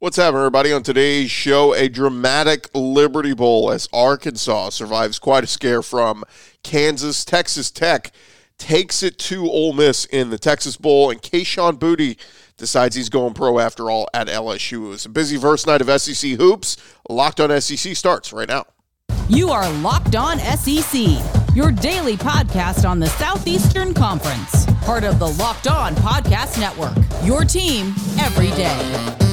What's happening, everybody? On today's show, a dramatic Liberty Bowl as Arkansas survives quite a scare from Kansas. Texas Tech takes it to Ole Miss in the Texas Bowl, and Kayshon Boutte decides he's going pro after all at LSU. It was a busy first night of SEC hoops. Locked on SEC starts right now. You are Locked On SEC, your daily podcast on the Southeastern Conference, part of the Locked On Podcast Network. Your team every day.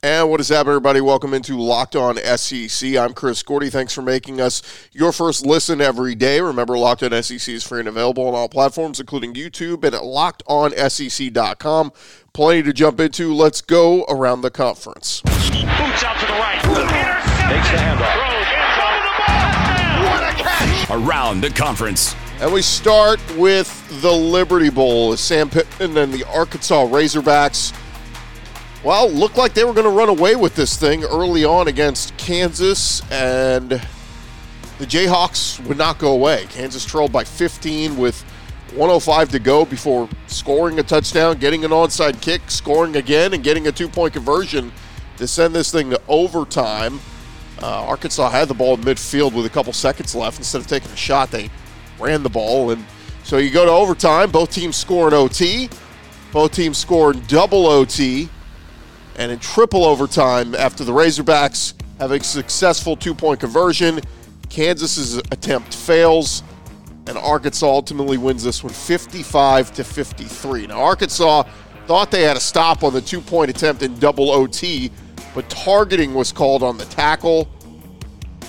And what is happening, everybody? Welcome into Locked On SEC. I'm Chris Gordy. Thanks for making us your first listen every day. Remember, Locked On SEC is free and available on all platforms, including YouTube and at lockedonsec.com. Plenty to jump into. Let's go around the conference. Boots out to the right. Takes the handoff. What a catch! Around the conference. And we start with the Liberty Bowl Sam Pittman and the Arkansas Razorbacks well, looked like they were going to run away with this thing early on against Kansas, and the Jayhawks would not go away. Kansas trailed by 15 with 105 to go before scoring a touchdown, getting an onside kick, scoring again, and getting a two point conversion to send this thing to overtime. Uh, Arkansas had the ball in midfield with a couple seconds left. Instead of taking a shot, they ran the ball. And so you go to overtime. Both teams score in OT. Both teams score double OT and in triple overtime after the Razorbacks have a successful two point conversion. Kansas's attempt fails, and Arkansas ultimately wins this one 55 to 53. Now, Arkansas thought they had a stop on the two point attempt in double OT, but targeting was called on the tackle,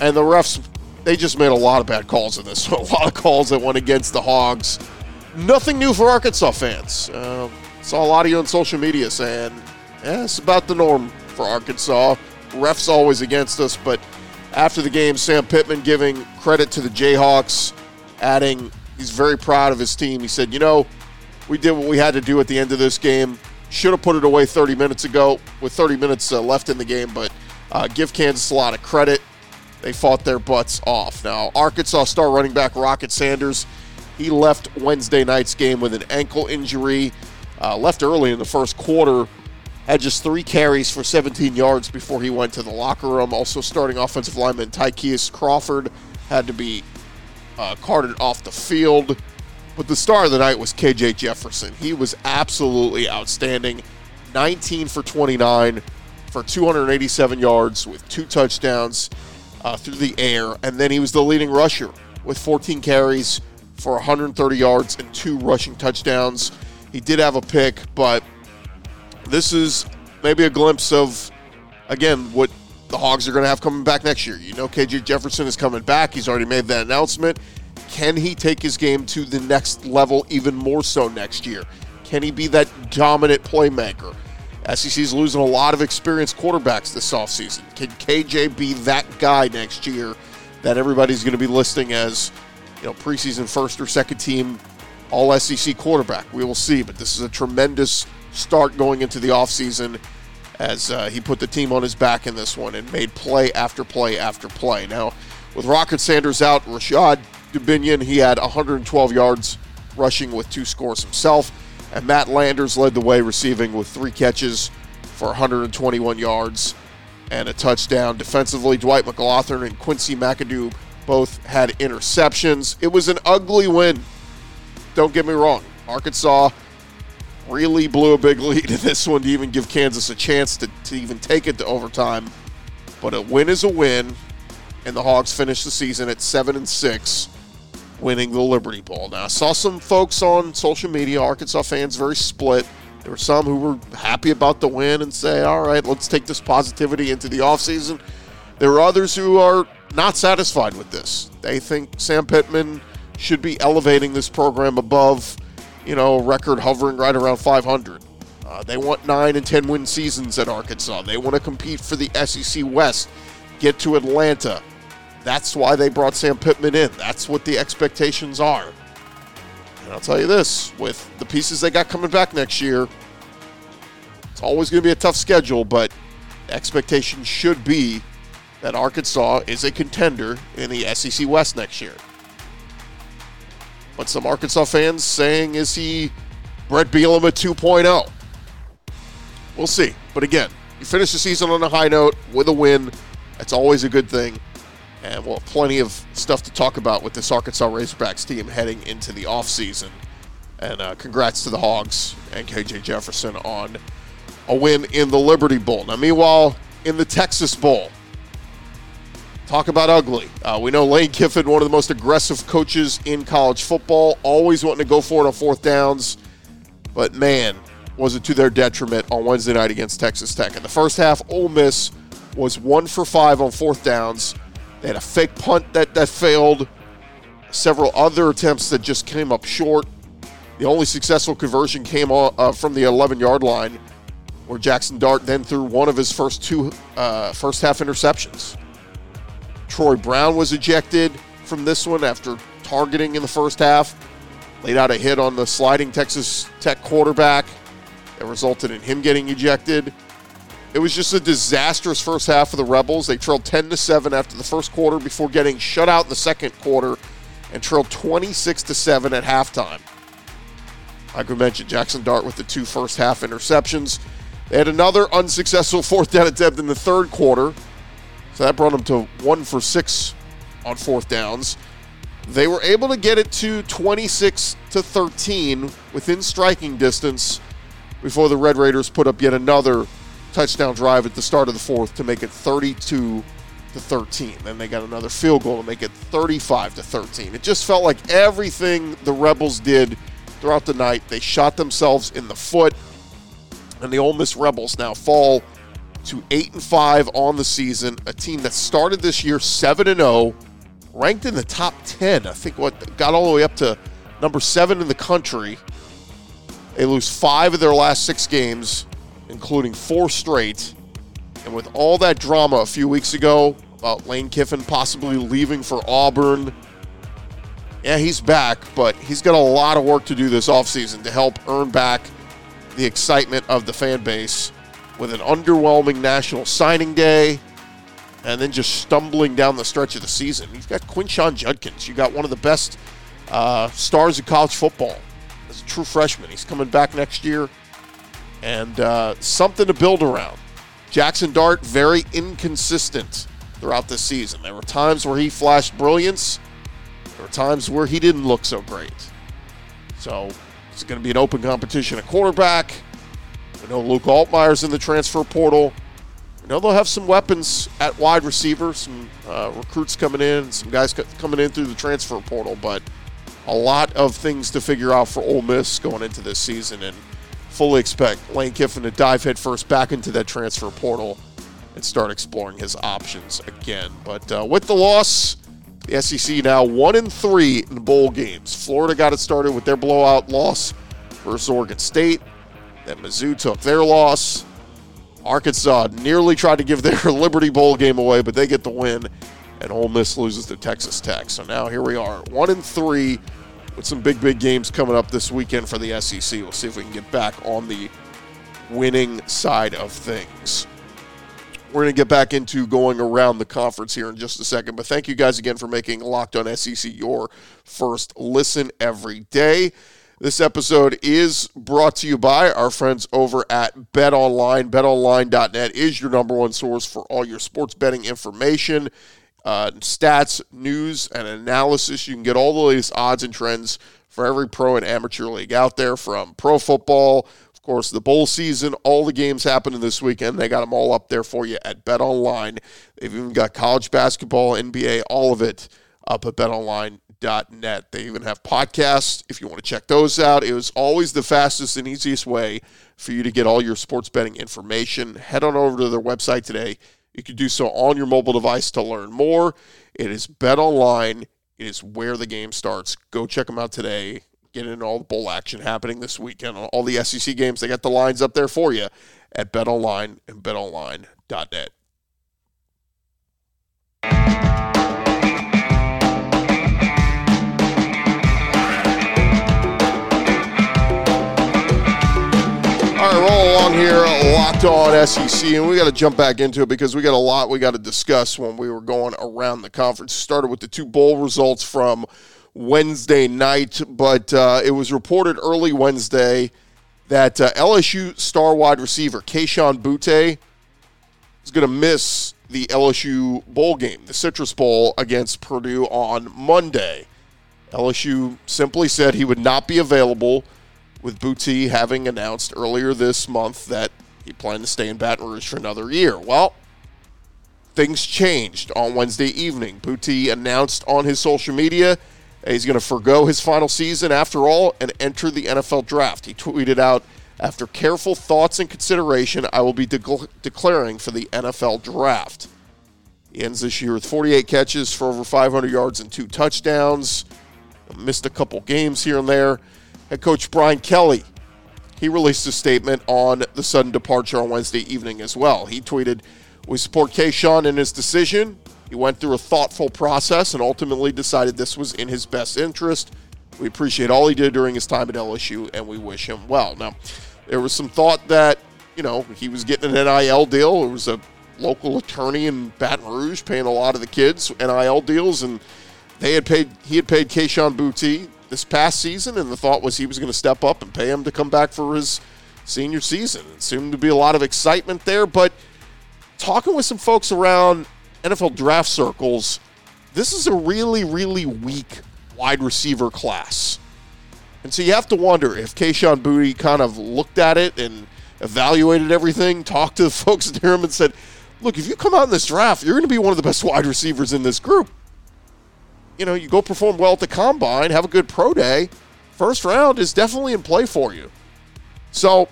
and the refs. They just made a lot of bad calls in this. a lot of calls that went against the Hogs. Nothing new for Arkansas fans. Uh, saw a lot of you on social media saying yeah, it's about the norm for Arkansas. Refs always against us, but after the game, Sam Pittman giving credit to the Jayhawks, adding he's very proud of his team. He said, You know, we did what we had to do at the end of this game. Should have put it away 30 minutes ago with 30 minutes uh, left in the game, but uh, give Kansas a lot of credit. They fought their butts off. Now, Arkansas star running back Rocket Sanders, he left Wednesday night's game with an ankle injury. Uh, left early in the first quarter had just three carries for 17 yards before he went to the locker room. Also, starting offensive lineman Ty'Kieast Crawford had to be uh, carted off the field. But the star of the night was KJ Jefferson. He was absolutely outstanding. 19 for 29 for 287 yards with two touchdowns uh, through the air. And then he was the leading rusher with 14 carries for 130 yards and two rushing touchdowns. He did have a pick, but this is maybe a glimpse of, again, what the Hogs are going to have coming back next year. You know, KJ Jefferson is coming back. He's already made that announcement. Can he take his game to the next level even more so next year? Can he be that dominant playmaker? SEC is losing a lot of experienced quarterbacks this offseason. Can KJ be that guy next year that everybody's going to be listing as, you know, preseason first or second team all SEC quarterback? We will see, but this is a tremendous start going into the offseason as uh, he put the team on his back in this one and made play after play after play. Now, with Rocket Sanders out, Rashod Dubinion, he had 112 yards rushing with two scores himself. And Matt Landers led the way receiving with three catches for 121 yards and a touchdown. Defensively, Dwight McGlothern and Quincy McAdoo both had interceptions. It was an ugly win. Don't get me wrong. Arkansas really blew a big lead in this one to even give Kansas a chance to, to even take it to overtime. But a win is a win, and the Hogs finished the season at seven and six, winning the Liberty Bowl. Now I saw some folks on social media, Arkansas fans, very split. There were some who were happy about the win and say, all right, let's take this positivity into the offseason. There are others who are not satisfied with this. They think Sam Pittman should be elevating this program above you know, record hovering right around 500. Uh, they want nine and 10 win seasons at Arkansas. They want to compete for the SEC West, get to Atlanta. That's why they brought Sam Pittman in. That's what the expectations are. And I'll tell you this with the pieces they got coming back next year, it's always going to be a tough schedule, but expectation should be that Arkansas is a contender in the SEC West next year. But some Arkansas fans saying, is he Bret Bielema 2.0? We'll see. But again, you finish the season on a high note with a win. That's always a good thing. And we'll have plenty of stuff to talk about with this Arkansas Razorbacks team heading into the offseason. And uh, congrats to the Hogs and KJ Jefferson on a win in the Liberty Bowl. Now, meanwhile, in the Texas Bowl, talk about ugly. Uh, we know Lane Kiffin, one of the most aggressive coaches in college football, always wanting to go for it on fourth downs. But man, was it to their detriment on Wednesday night against Texas Tech. In the first half, Ole Miss was one for five on fourth downs. They had a fake punt that, that failed, several other attempts that just came up short. The only successful conversion came on, uh, from the 11 yard line, where Jackson Dart then threw one of his first two uh, first half interceptions. Troy Brown was ejected from this one after targeting in the first half, laid out a hit on the sliding Texas Tech quarterback that resulted in him getting ejected. It was just a disastrous first half for the Rebels. They trailed 10 to 7 after the first quarter before getting shut out in the second quarter and trailed 26 to 7 at halftime. Like we mentioned, Jackson Dart with the two first half interceptions. They had another unsuccessful fourth down attempt in the third quarter. So that brought them to one for six on fourth downs. They were able to get it to 26 to 13 within striking distance before the Red Raiders put up yet another touchdown drive at the start of the fourth to make it 32 to 13. Then they got another field goal to make it 35 to 13. It just felt like everything the Rebels did throughout the night, they shot themselves in the foot. And the Ole Miss Rebels now fall to 8 and 5 on the season, a team that started this year 7 and 0, ranked in the top 10. I think what got all the way up to number 7 in the country. They lose 5 of their last 6 games including four straight. And with all that drama a few weeks ago about Lane Kiffin possibly leaving for Auburn, yeah, he's back, but he's got a lot of work to do this offseason to help earn back the excitement of the fan base with an underwhelming national signing day and then just stumbling down the stretch of the season. You've got Quinshon Judkins. You got one of the best uh, stars of college football as a true freshman. He's coming back next year and uh, something to build around. Jackson Dart, very inconsistent throughout this season. There were times where he flashed brilliance, there were times where he didn't look so great. So it's going to be an open competition at quarterback. We know Luke Altmyer's in the transfer portal. We know they'll have some weapons at wide receiver, some uh, recruits coming in, some guys coming in through the transfer portal, but a lot of things to figure out for Ole Miss going into this season. And fully expect Lane Kiffin to dive headfirst back into that transfer portal and start exploring his options again. But uh, with the loss, the SEC now one and three in bowl games. Florida got it started with their blowout loss versus Oregon State. Then Mizzou took their loss. Arkansas nearly tried to give their Liberty Bowl game away, but they get the win. And Ole Miss loses to Texas Tech. So now here we are, one and three with some big, big games coming up this weekend for the SEC. We'll see if we can get back on the winning side of things. We're going to get back into going around the conference here in just a second, but thank you guys again for making Locked On SEC your first listen every day. This episode is brought to you by our friends over at Bet Online. BetOnline.net is your number one source for all your sports betting information uh, stats, news, and analysis. You can get all the latest odds and trends for every pro and amateur league out there from pro football, of course, the bowl season, all the games happening this weekend. They got them all up there for you at Bet Online. They've even got college basketball, NBA, all of it up at betonline.net. They even have podcasts if you want to check those out. It was always the fastest and easiest way for you to get all your sports betting information. Head on over to their website today you can do so on your mobile device to learn more. It is betonline. It is where the game starts. Go check them out today. Get in all the bowl action happening this weekend on all the SEC games. They got the lines up there for you at Bet Online and BetOnline.net. All right, roll along here Locked On SEC, and we got to jump back into it because we got a lot we got to discuss when we were going around the conference. Started with the two bowl results from Wednesday night, but uh, it was reported early Wednesday that uh, LSU star wide receiver Kayshon Boutte is going to miss the LSU bowl game, the Citrus Bowl against Purdue on Monday. LSU simply said he would not be available with Boutte having announced earlier this month that he planned to stay in Baton Rouge for another year. Well, things changed on Wednesday evening. Boutte announced on his social media he's going to forego his final season after all and enter the NFL draft. He tweeted out, after careful thoughts and consideration, I will be de- declaring for the NFL draft. He ends this year with 48 catches for over 500 yards and two touchdowns. Missed a couple games here and there. Head coach Brian Kelly, he released a statement on the sudden departure on Wednesday evening as well. He tweeted, We support Kayshon in his decision. He went through a thoughtful process and ultimately decided this was in his best interest. We appreciate all he did during his time at LSU and we wish him well. Now, there was some thought that, you know, he was getting an NIL deal. There was a local attorney in Baton Rouge paying a lot of the kids NIL deals, and they had paid he had paid Kayshon Boutte this past season, and the thought was he was going to step up and pay him to come back for his senior season. It seemed to be a lot of excitement there, but talking with some folks around NFL draft circles, this is a really, really weak wide receiver class. And so you have to wonder if Kayshon Boutte kind of looked at it and evaluated everything, talked to the folks near him and said, look, if you come out in this draft, you're going to be one of the best wide receivers in this group you know, you go perform well at the combine, have a good pro day, first round is definitely in play for you. So,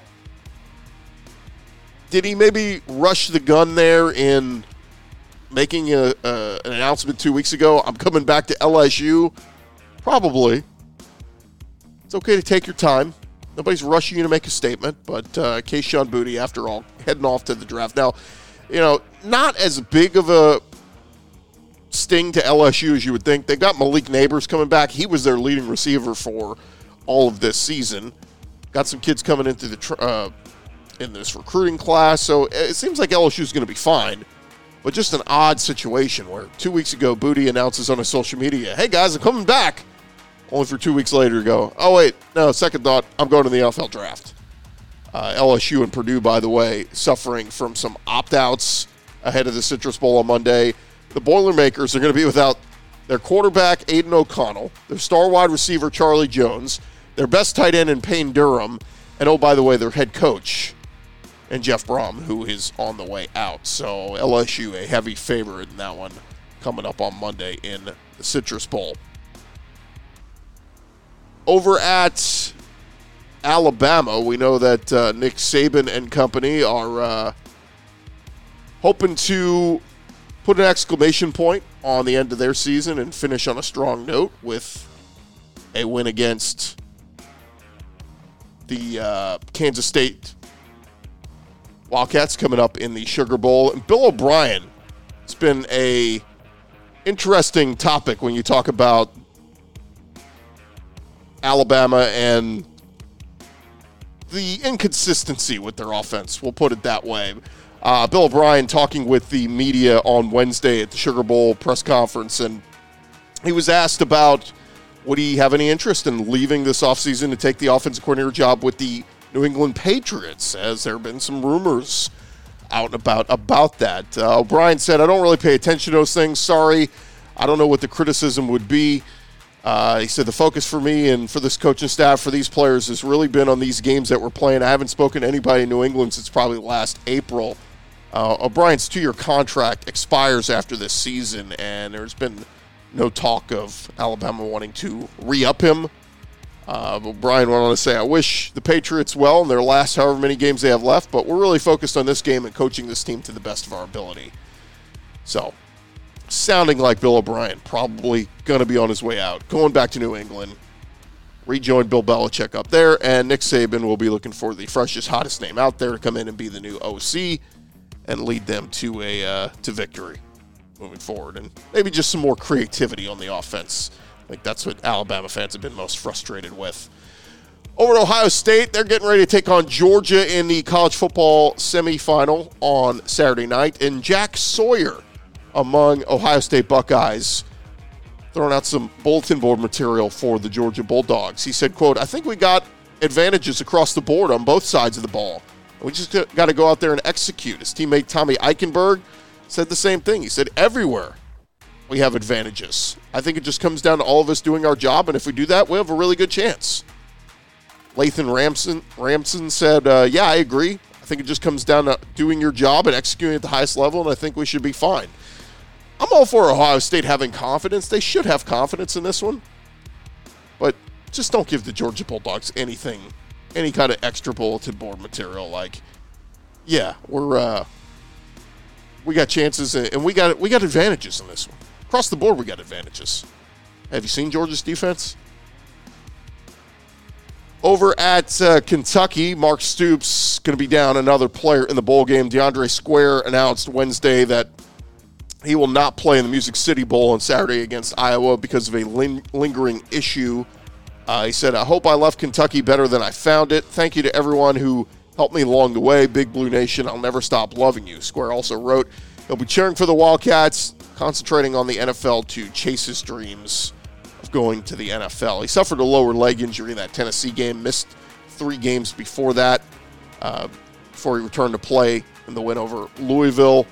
did he maybe rush the gun there in making a, a, an announcement two weeks ago? I'm coming back to LSU. Probably. It's okay to take your time. Nobody's rushing you to make a statement, but uh, Kayshon Boutte, after all, heading off to the draft. Now, you know, not as big of a sting to LSU as you would think. They've got Malik Neighbors coming back. He was their leading receiver for all of this season. Got some kids coming into the uh, in this recruiting class, so it seems like LSU is going to be fine. But just an odd situation where two weeks ago Boutte announces on his social media, "Hey guys, I'm coming back," only for two weeks later to go, "Oh wait, no, second thought, I'm going to the NFL draft." Uh, LSU and Purdue, by the way, suffering from some opt outs ahead of the Citrus Bowl on Monday the Boilermakers are going to be without their quarterback, Aidan O'Connell, their star wide receiver, Charlie Jones, their best tight end in Payne Durham, and oh, by the way, their head coach, and Jeff Brohm, who is on the way out. So LSU, a heavy favorite in that one, coming up on Monday in the Citrus Bowl. Over at Alabama, we know that uh, Nick Saban and company are uh, hoping to put an exclamation point on the end of their season and finish on a strong note with a win against the uh, Kansas State Wildcats coming up in the Sugar Bowl. And Bill O'Brien, it's been a interesting topic when you talk about Alabama and the inconsistency with their offense. We'll put it that way. Uh, Bill O'Brien talking with the media on Wednesday at the Sugar Bowl press conference, and he was asked about would he have any interest in leaving this offseason to take the offensive coordinator job with the New England Patriots, as there have been some rumors out and about about that. Uh, O'Brien said, I don't really pay attention to those things. Sorry. I don't know what the criticism would be. Uh, he said the focus for me and for this coaching staff, for these players, has really been on these games that we're playing. I haven't spoken to anybody in New England since probably last April. Uh, O'Brien's two year contract expires after this season, and there's been no talk of Alabama wanting to re up him. Uh, O'Brien went on to say, I wish the Patriots well in their last however many games they have left, but we're really focused on this game and coaching this team to the best of our ability. So, sounding like Bill O'Brien, probably going to be on his way out, going back to New England. Rejoin Bill Belichick up there, and Nick Saban will be looking for the freshest, hottest name out there to come in and be the new OC and lead them to a uh, to victory moving forward, and maybe just some more creativity on the offense. Like that's what Alabama fans have been most frustrated with. Over to Ohio State, they're getting ready to take on Georgia in the college football semifinal on Saturday night. And Jack Sawyer among Ohio State Buckeyes throwing out some bulletin board material for the Georgia Bulldogs. He said, quote, I think we got advantages across the board on both sides of the ball. We just got to go out there and execute. His teammate Tommy Eichenberg said the same thing. He said, everywhere we have advantages. I think it just comes down to all of us doing our job, and if we do that, we have a really good chance. Lathan Ransom, Ransom said, uh, Yeah, I agree. I think it just comes down to doing your job and executing at the highest level, and I think we should be fine. I'm all for Ohio State having confidence. They should have confidence in this one. But just don't give the Georgia Bulldogs anything, any kind of extra bulletin board material. Like, yeah, we're uh, we got chances and we got we got advantages in this one. Across the board, we got advantages. Have you seen Georgia's defense? Over at uh, Kentucky, Mark Stoops going to be down another player in the bowl game. DeAndre Square announced Wednesday that he will not play in the Music City Bowl on Saturday against Iowa because of a ling- lingering issue. Uh, he said, I hope I left Kentucky better than I found it. Thank you to everyone who helped me along the way. Big Blue Nation, I'll never stop loving you. Square also wrote, he'll be cheering for the Wildcats, concentrating on the NFL to chase his dreams of going to the NFL. He suffered a lower leg injury in that Tennessee game, missed three games before that, uh, before he returned to play in the win over Louisville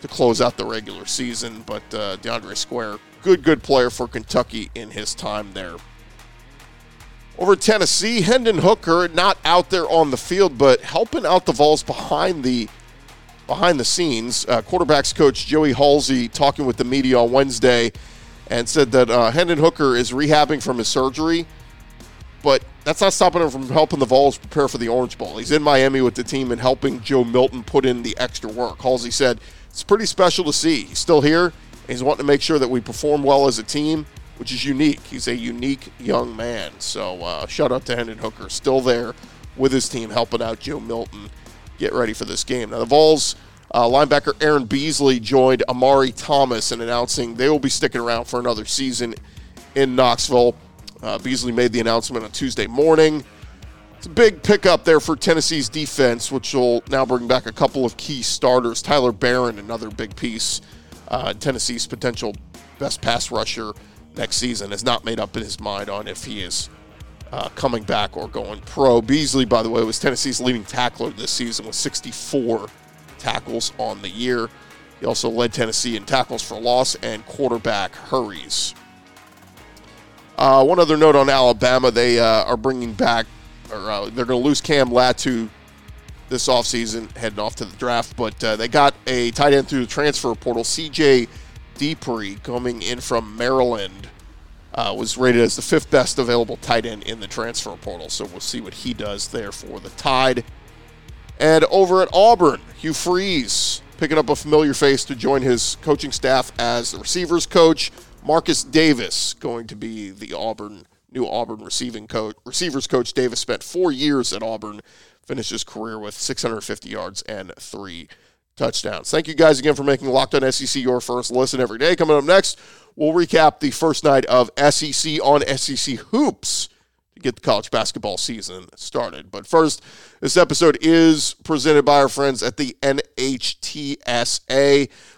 to close out the regular season. But uh, DeAndre Square, good, good player for Kentucky in his time there. Over Tennessee, Hendon Hooker not out there on the field, but helping out the Vols behind the behind the scenes. Uh, quarterbacks coach Joey Halzle talking with the media on Wednesday and said that uh, Hendon Hooker is rehabbing from his surgery, but that's not stopping him from helping the Vols prepare for the Orange Bowl. He's in Miami with the team and helping Joe Milton put in the extra work. Halzle said it's pretty special to see. He's still here. he's wanting to make sure that we perform well as a team, which is unique. He's a unique young man. So uh, shout out to Hendon Hooker, still there with his team, helping out Joe Milton get ready for this game. Now the Vols. Uh, linebacker Aaron Beasley joined Omari Thomas in announcing they will be sticking around for another season in Knoxville. Uh, Beasley made the announcement on Tuesday morning. It's a big pickup there for Tennessee's defense, which will now bring back a couple of key starters. Tyler Baron, another big piece. Uh, Tennessee's potential best pass rusher next season has not made up in his mind on if he is uh, coming back or going pro. Beasley, by the way, was Tennessee's leading tackler this season with 64 tackles on the year. He also led Tennessee in tackles for loss and quarterback hurries. Uh, one other note on Alabama, they uh, are bringing back or uh, they're going to lose Cam Latu this offseason, heading off to the draft. But uh, they got a tight end through the transfer portal. CJ Dippre coming in from Maryland uh, was rated as the fifth best available tight end in the transfer portal. So we'll see what he does there for the Tide. And over at Auburn, Hugh Freeze picking up a familiar face to join his coaching staff as the receivers coach. Marcus Davis going to be the Auburn new Auburn receiving coach, receivers coach Davis spent four years at Auburn, finished his career with 650 yards and three touchdowns. Thank you guys again for making Locked On SEC your first listen every day. Coming up next, we'll recap the first night of SEC on SEC Hoops to get the college basketball season started. But first, this episode is presented by our friends at the NHTSA.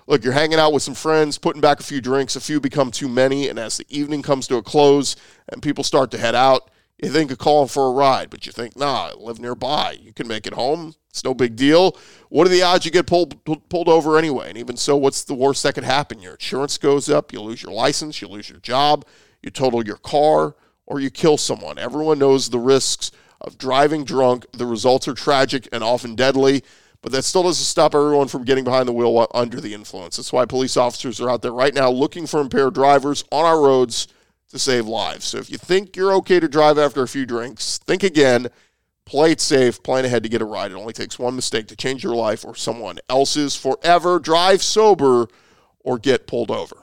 Look, you're hanging out with some friends, putting back a few drinks, a few become too many, and as the evening comes to a close and people start to head out, you think of calling for a ride, but you think, nah, I live nearby. You can make it home. It's no big deal. What are the odds you get pulled pulled over anyway? And even so, what's the worst that could happen? Your insurance goes up, you lose your license, you lose your job, you total your car, or you kill someone. Everyone knows the risks of driving drunk. The results are tragic and often deadly, but that still doesn't stop everyone from getting behind the wheel under the influence. That's why police officers are out there right now looking for impaired drivers on our roads to save lives. So if you think you're okay to drive after a few drinks, think again. Play it safe, plan ahead to get a ride. It only takes one mistake to change your life or someone else's forever. Drive sober or get pulled over.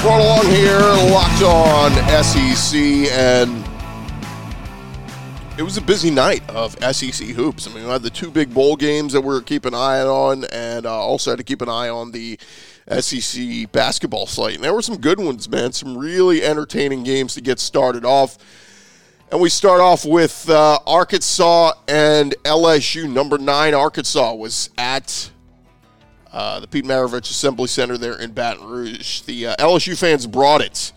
Brought along here, locked on SEC, and it was a busy night of SEC hoops. I mean, we had the two big bowl games that we are keeping an eye on, and uh, also had to keep an eye on the SEC basketball slate. And there were some good ones, man. Some really entertaining games to get started off. And we start off with uh, Arkansas and LSU. Number nine, Arkansas was at uh, the Pete Maravich Assembly Center there in Baton Rouge. The uh, LSU fans brought it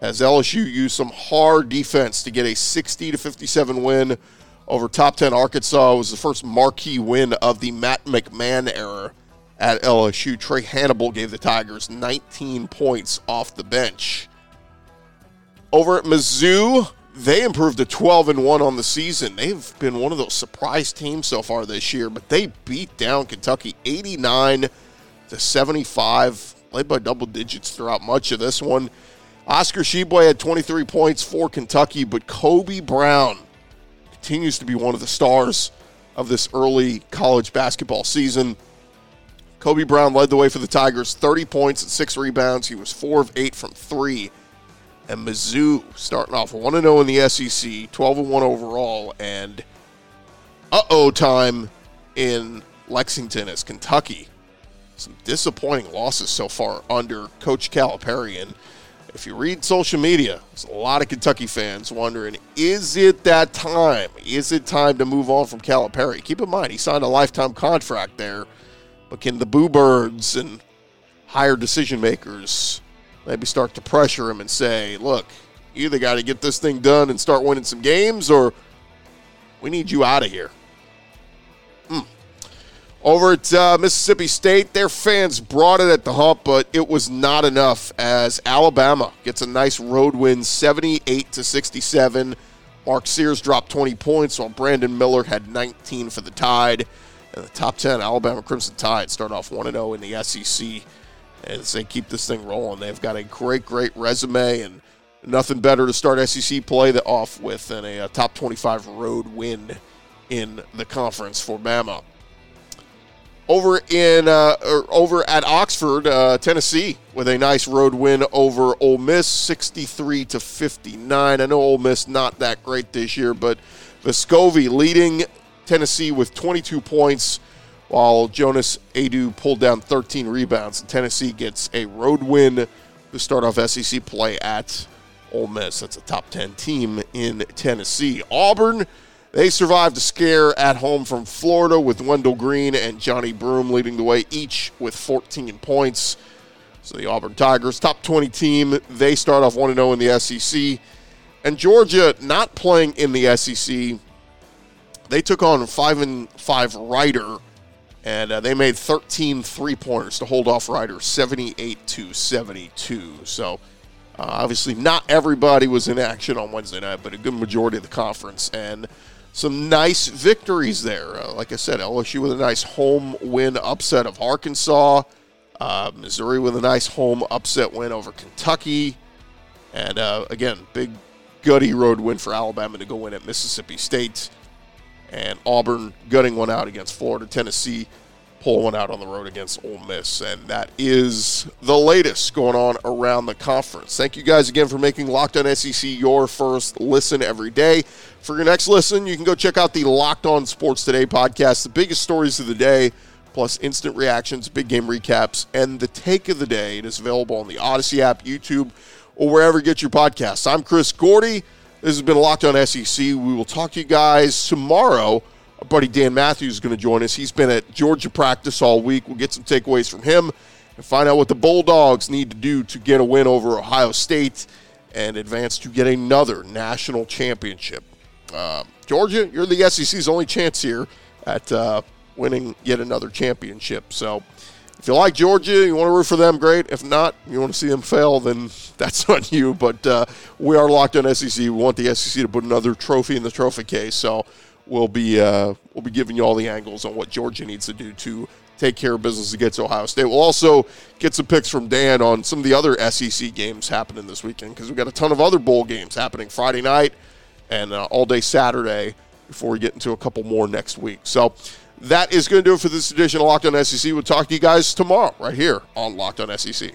as LSU used some hard defense to get a 60 to 57 win over top 10 Arkansas. It was the first marquee win of the Matt McMahon era at LSU. Trae Hannibal gave the Tigers 19 points off the bench. Over at Mizzou, they improved to 12 and 1 on the season. They've been one of those surprise teams so far this year, but they beat down Kentucky 89 to 75, played by double digits throughout much of this one. Oscar Tshiebwe had 23 points for Kentucky, but Kobe Brown continues to be one of the stars of this early college basketball season. Kobe Brown led the way for the Tigers, 30 points and six rebounds. He was four of eight from three. And Mizzou starting off 1 0 in the SEC, 12 1 overall, and uh oh time in Lexington as Kentucky. Some disappointing losses so far under Coach Calipari. And if you read social media, there's a lot of Kentucky fans wondering, is it that time? Is it time to move on from Calipari? Keep in mind, he signed a lifetime contract there, but can the Boo Birds and higher decision makers maybe start to pressure him and say, look, you either got to get this thing done and start winning some games, or we need you out of here. Hmm. Over at uh, Mississippi State, their fans brought it at the hump, but it was not enough as Alabama gets a nice road win, 78 to 67. Mark Sears dropped 20 points, while Brandon Miller had 19 for the Tide. And the top 10 Alabama Crimson Tide start off 1 0 in the SEC as they keep this thing rolling. They've got a great, great resume and nothing better to start SEC play off with than a, a top 25 road win in the conference for Bama over in uh, over at Oxford, uh, Tennessee, with a nice road win over Ole Miss, 63 to 59. I know Ole Miss not that great this year, but Vescovi leading Tennessee with 22 points, while Jonas Aidoo pulled down 13 rebounds. Tennessee gets a road win to start off SEC play at Ole Miss. That's a top 10 team in Tennessee. Auburn they survived a scare at home from Florida with Wendell Green and Johnni Broome leading the way, each with 14 points. So the Auburn Tigers, top 20 team, they start off 1 0 in the SEC. And Georgia, not playing in the SEC, they took on 5 and 5 Rider, and uh, they made 13 three pointers to hold off Rider 78 to 72. So. Uh, obviously, not everybody was in action on Wednesday night, but a good majority of the conference. And some nice victories there. Uh, like I said, LSU with a nice home win upset of Arkansas. Uh, Missouri with a nice home upset win over Kentucky. And uh, again, big gutty road win for Alabama to go win at Mississippi State. And Auburn gutting one out against Florida. Tennessee pull one out on the road against Ole Miss. And that is the latest going on around the conference. Thank you guys again for making Locked On SEC your first listen every day. For your next listen, you can go check out the Locked On Sports Today podcast, the biggest stories of the day, plus instant reactions, big game recaps, and the take of the day. It is available on the Odyssey app, YouTube, or wherever you get your podcasts. I'm Chris Gordy. This has been Locked On SEC. We will talk to you guys tomorrow our buddy Dan Matthews is going to join us. He's been at Georgia practice all week. We'll get some takeaways from him and find out what the Bulldogs need to do to get a win over Ohio State and advance to get another national championship. Uh, Georgia, you're the SEC's only chance here at uh, winning yet another championship. So if you like Georgia, you want to root for them, great. If not, you want to see them fail, then that's on you. But uh, we are locked on SEC. We want the SEC to put another trophy in the trophy case. So we'll be uh, we'll be giving you all the angles on what Georgia needs to do to take care of business against Ohio State. We'll also get some picks from Dan on some of the other SEC games happening this weekend because we've got a ton of other bowl games happening Friday night and uh, all day Saturday before we get into a couple more next week. So that is going to do it for this edition of Locked On SEC. We'll talk to you guys tomorrow right here on Locked On SEC.